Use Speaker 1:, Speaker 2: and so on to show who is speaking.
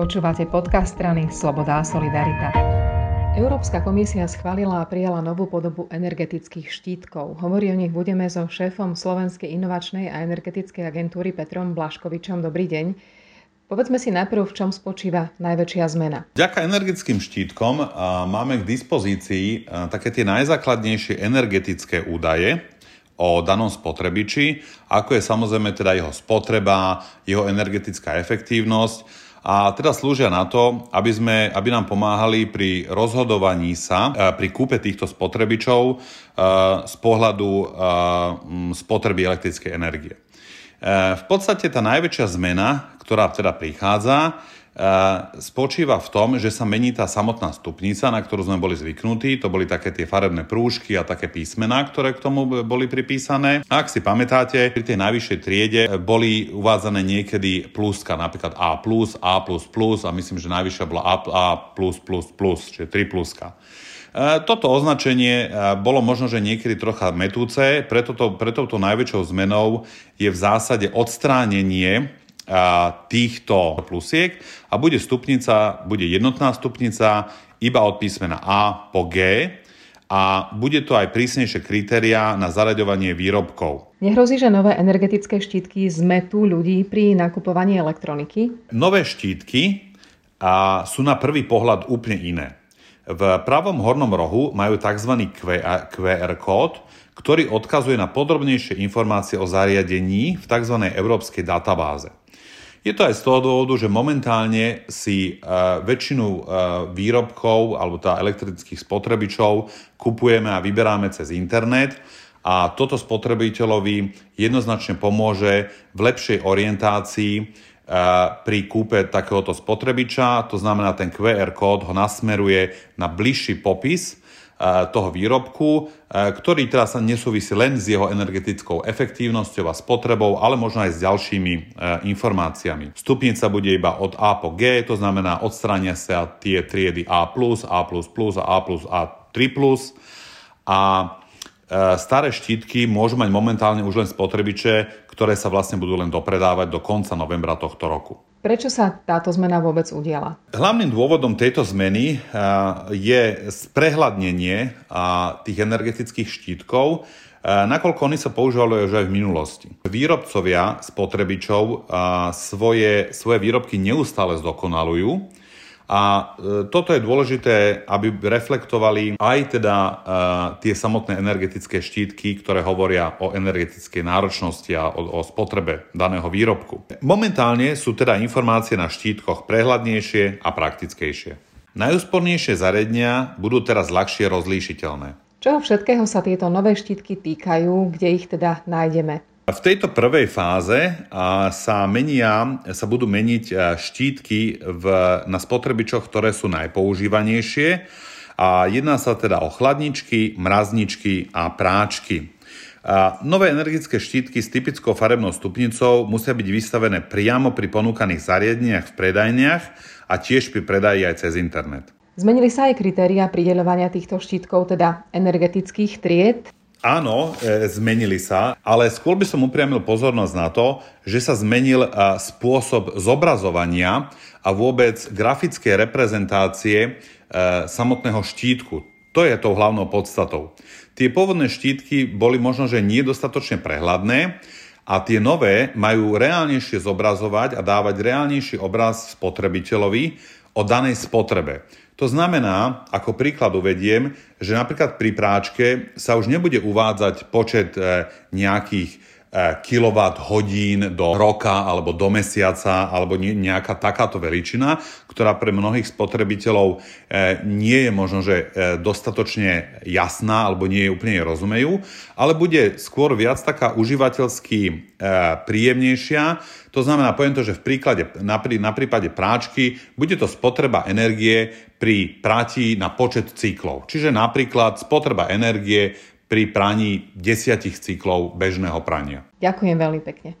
Speaker 1: Počúvate podcast strany Sloboda a Solidarita. Európska komisia schválila a prijala novú podobu energetických štítkov. Hovorí o nich budeme so šéfom Slovenskej inovačnej a energetickej agentúry Petrom Blaškovičom. Dobrý deň. Povedzme si najprv, v čom spočíva najväčšia zmena.
Speaker 2: Vďaka energetickým štítkom máme k dispozícii také tie najzákladnejšie energetické údaje, o danom spotrebiči, ako je samozrejme teda jeho spotreba, jeho energetická efektívnosť a teda slúžia na to, aby, sme, aby nám pomáhali pri rozhodovaní sa, e, pri kúpe týchto spotrebičov e, z pohľadu e, spotreby elektrickej energie. V podstate tá najväčšia zmena, ktorá teda prichádza, spočíva v tom, že sa mení tá samotná stupnica, na ktorú sme boli zvyknutí. To boli také tie farebné prúžky a také písmená, ktoré k tomu boli pripísané. Ak si pamätáte, pri tej najvyššej triede boli uvádzané niekedy pluska, napríklad A+, A++, a myslím, že najvyššia bola A++, čiže 3 pluska. Toto označenie bolo možno, že niekedy trocha metúce, preto, to, preto to najväčšou zmenou je v zásade odstránenie týchto plusiek a bude stupnica, bude jednotná stupnica iba od písmena A po G a bude to aj prísnejšie kritéria na zaraďovanie výrobkov.
Speaker 1: Nehrozí, že nové energetické štítky zmetú ľudí pri nakupovaní elektroniky?
Speaker 2: Nové štítky a sú na prvý pohľad úplne iné. V pravom hornom rohu majú tzv. QR kód, ktorý odkazuje na podrobnejšie informácie o zariadení v tzv. európskej databáze. Je to aj z toho dôvodu, že momentálne si uh, väčšinu uh, výrobkov alebo tá elektrických spotrebičov kupujeme a vyberáme cez internet a toto spotrebiteľovi jednoznačne pomôže v lepšej orientácii pri kúpe takéhoto spotrebiča. To znamená, ten QR kód ho nasmeruje na bližší popis toho výrobku, ktorý teraz nesúvisí len s jeho energetickou efektívnosťou a spotrebou, ale možno aj s ďalšími informáciami. Stupnica bude iba od A po G, to znamená odstránia sa tie triedy A+, A++ a A+, a 3+. A staré štítky môžu mať momentálne už len spotrebiče, ktoré sa vlastne budú len dopredávať do konca novembra tohto roku.
Speaker 1: Prečo sa táto zmena vôbec udiala?
Speaker 2: Hlavným dôvodom tejto zmeny je sprehľadnenie eh, tých energetických štítkov, nakoľko oni sa používali už aj v minulosti. Výrobcovia spotrebičov svoje, svoje výrobky neustále zdokonalujú a e, toto je dôležité, aby reflektovali aj teda e, tie samotné energetické štítky, ktoré hovoria o energetickej náročnosti a o, spotrebe daného výrobku. Momentálne sú teda informácie na štítkoch prehľadnejšie a praktickejšie. Najúspornejšie zariadenia budú teraz ľahšie rozlíšiteľné.
Speaker 1: Čoho všetkého sa tieto nové štítky týkajú, kde ich teda nájdeme?
Speaker 2: V tejto prvej fáze sa, menia, sa budú meniť štítky v, na spotrebičoch, ktoré sú najpoužívanejšie. A jedná sa teda o chladničky, mrazničky a práčky. A nové energické štítky s typickou farebnou stupnicou musia byť vystavené priamo pri ponúkaných zariadeniach v predajniach a tiež pri predaji aj cez internet.
Speaker 1: Zmenili sa aj kritéria prideľovania týchto štítkov, teda energetických tried.
Speaker 2: Áno, e, zmenili sa, ale skôr by som upriamil pozornosť na to, že sa zmenil e, spôsob zobrazovania a vôbec grafické reprezentácie e, samotného štítku. To je tou hlavnou podstatou. Tie pôvodné štítky boli možno, že nedostatočne prehľadné a tie nové majú reálnejšie zobrazovať a dávať reálnejší obraz spotrebiteľovi o danej spotrebe. To znamená, ako príklad uvediem, že napríklad pri práčke sa už nebude uvádzať počet e, nejakých kilowatt hodín do roka alebo do mesiaca alebo nejaká takáto veličina, ktorá pre mnohých spotrebiteľov e, nie je možno, že e, dostatočne jasná alebo nie je úplne rozumejú, ale bude skôr viac taká užívateľsky e, príjemnejšia. To znamená, poviem to, že v príklade, na prípade práčky bude to spotreba energie pri prati na počet cyklov. Čiže napríklad spotreba energie pri praní desiatich cyklov bežného prania.
Speaker 1: Ďakujem veľmi pekne.